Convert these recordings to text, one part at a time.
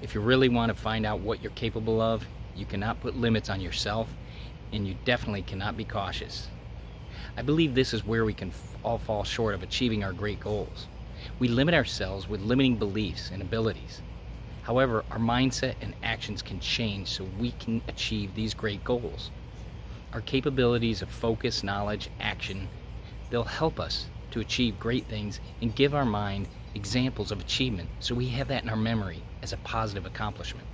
If you really want to find out what you're capable of, you cannot put limits on yourself, and you definitely cannot be cautious. I believe this is where we can all fall short of achieving our great goals. We limit ourselves with limiting beliefs and abilities. However, our mindset and actions can change so we can achieve these great goals. Our capabilities of focus, knowledge, action, they'll help us to achieve great things and give our mind examples of achievement so we have that in our memory as a positive accomplishment.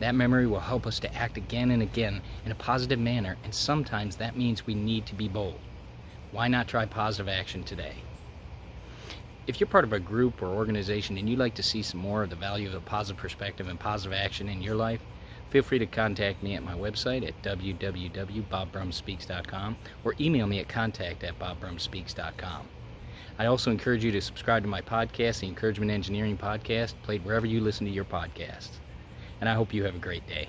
That memory will help us to act again and again in a positive manner, and sometimes that means we need to be bold. Why not try positive action today? If you're part of a group or organization and you'd like to see some more of the value of a positive perspective and positive action in your life, feel free to contact me at my website at www.bobbrumspeaks.com or email me at contact at bobbrumspeaks.com. I also encourage you to subscribe to my podcast, the Encouragement Engineering Podcast, played wherever you listen to your podcasts. And I hope you have a great day.